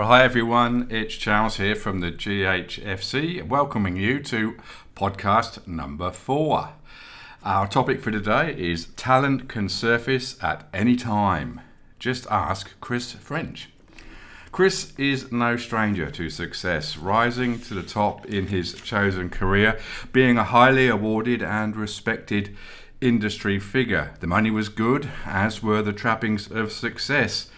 Well, hi everyone, it's Charles here from the GHFC, welcoming you to podcast number four. Our topic for today is Talent Can Surface at Any Time. Just ask Chris French. Chris is no stranger to success, rising to the top in his chosen career, being a highly awarded and respected industry figure. The money was good, as were the trappings of success.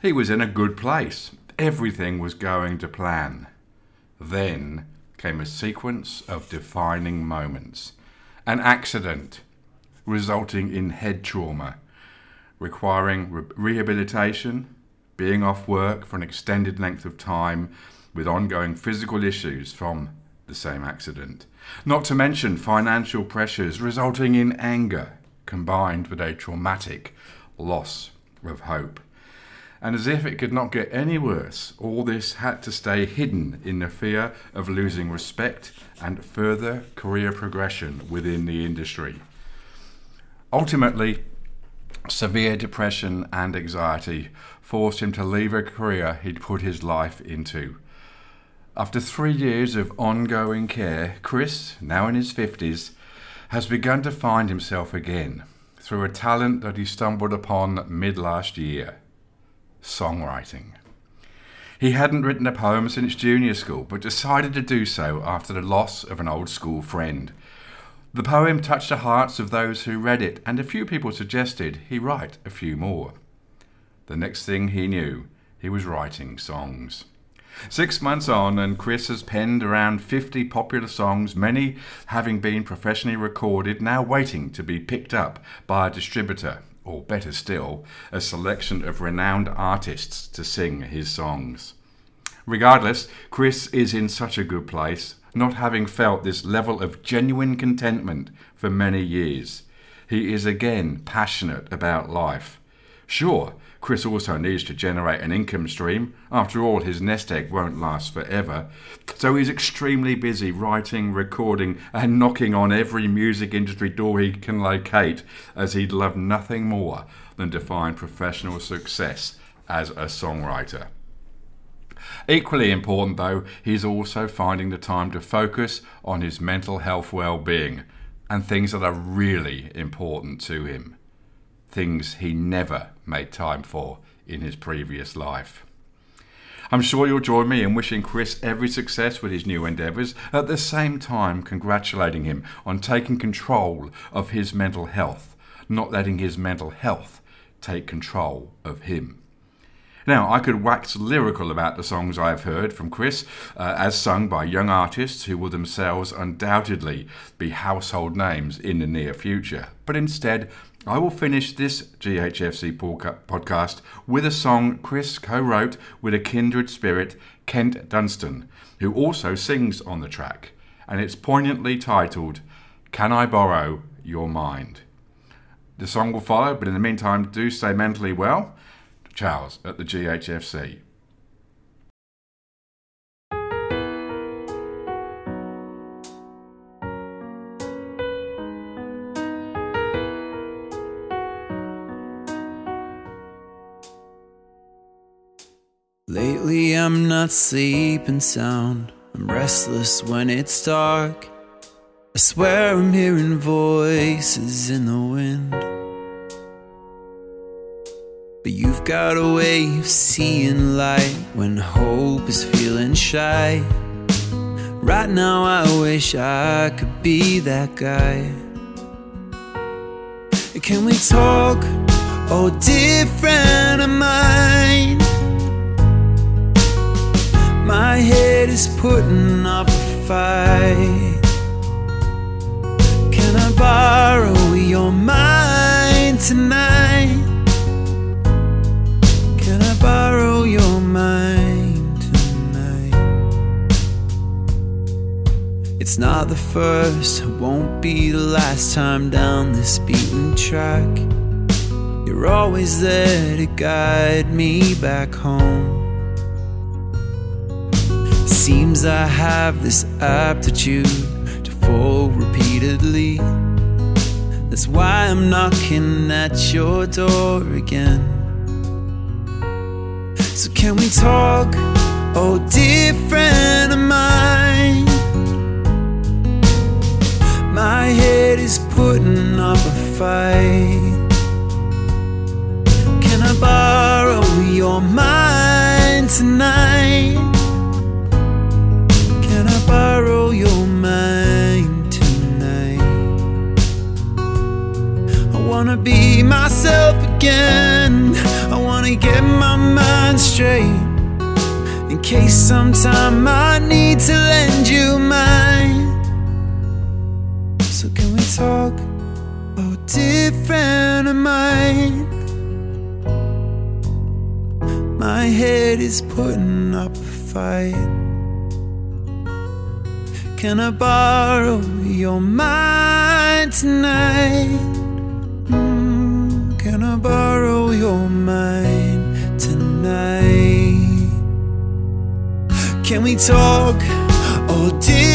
He was in a good place, everything was going to plan. Then came a sequence of defining moments. An accident resulting in head trauma, requiring re- rehabilitation, being off work for an extended length of time, with ongoing physical issues from the same accident. Not to mention financial pressures resulting in anger, combined with a traumatic loss of hope and as if it could not get any worse, all this had to stay hidden in the fear of losing respect and further career progression within the industry. Ultimately, severe depression and anxiety forced him to leave a career he'd put his life into. After three years of ongoing care, Chris, now in his 50s, has begun to find himself again through a talent that he stumbled upon mid last year songwriting. He hadn't written a poem since junior school, but decided to do so after the loss of an old school friend. The poem touched the hearts of those who read it, and a few people suggested he write a few more. The next thing he knew, he was writing songs. Six months on, and Chris has penned around 50 popular songs, many having been professionally recorded, now waiting to be picked up by a distributor or better still, a selection of renowned artists to sing his songs. Regardless, Chris is in such a good place, not having felt this level of genuine contentment for many years. He is again passionate about life. Sure, Chris also needs to generate an income stream. After all, his nest egg won't last forever. So he's extremely busy writing, recording, and knocking on every music industry door he can locate, as he'd love nothing more than to find professional success as a songwriter. Equally important, though, he's also finding the time to focus on his mental health well being and things that are really important to him things he never made time for in his previous life. I'm sure you'll join me in wishing Chris every success with his new endeavours, at the same time congratulating him on taking control of his mental health, not letting his mental health take control of him. Now, I could wax lyrical about the songs I have heard from Chris, uh, as sung by young artists who will themselves undoubtedly be household names in the near future. But instead, I will finish this GHFC podcast with a song Chris co wrote with a kindred spirit, Kent Dunstan, who also sings on the track, and it's poignantly titled Can I Borrow Your Mind? The song will follow, but in the meantime, do stay mentally well. Charles at the GHFC. Lately, I'm not sleeping sound. I'm restless when it's dark. I swear I'm hearing voices in the wind. Got a way of seeing light when hope is feeling shy. Right now, I wish I could be that guy. Can we talk? Oh, dear friend of mine. My head is putting up a fight. Can I borrow your mind tonight? It's not the first, it won't be the last time down this beaten track. You're always there to guide me back home. Seems I have this aptitude to fall repeatedly. That's why I'm knocking at your door again. So, can we talk? oh dear friend of mine. My head is putting up a fight. Can I borrow your mind tonight? Can I borrow your mind tonight? I wanna be myself again. I wanna get my mind straight. In case sometime I different of mine. My head is putting up a fight. Can I borrow your mind tonight? Mm, can I borrow your mind tonight? Can we talk? Oh, different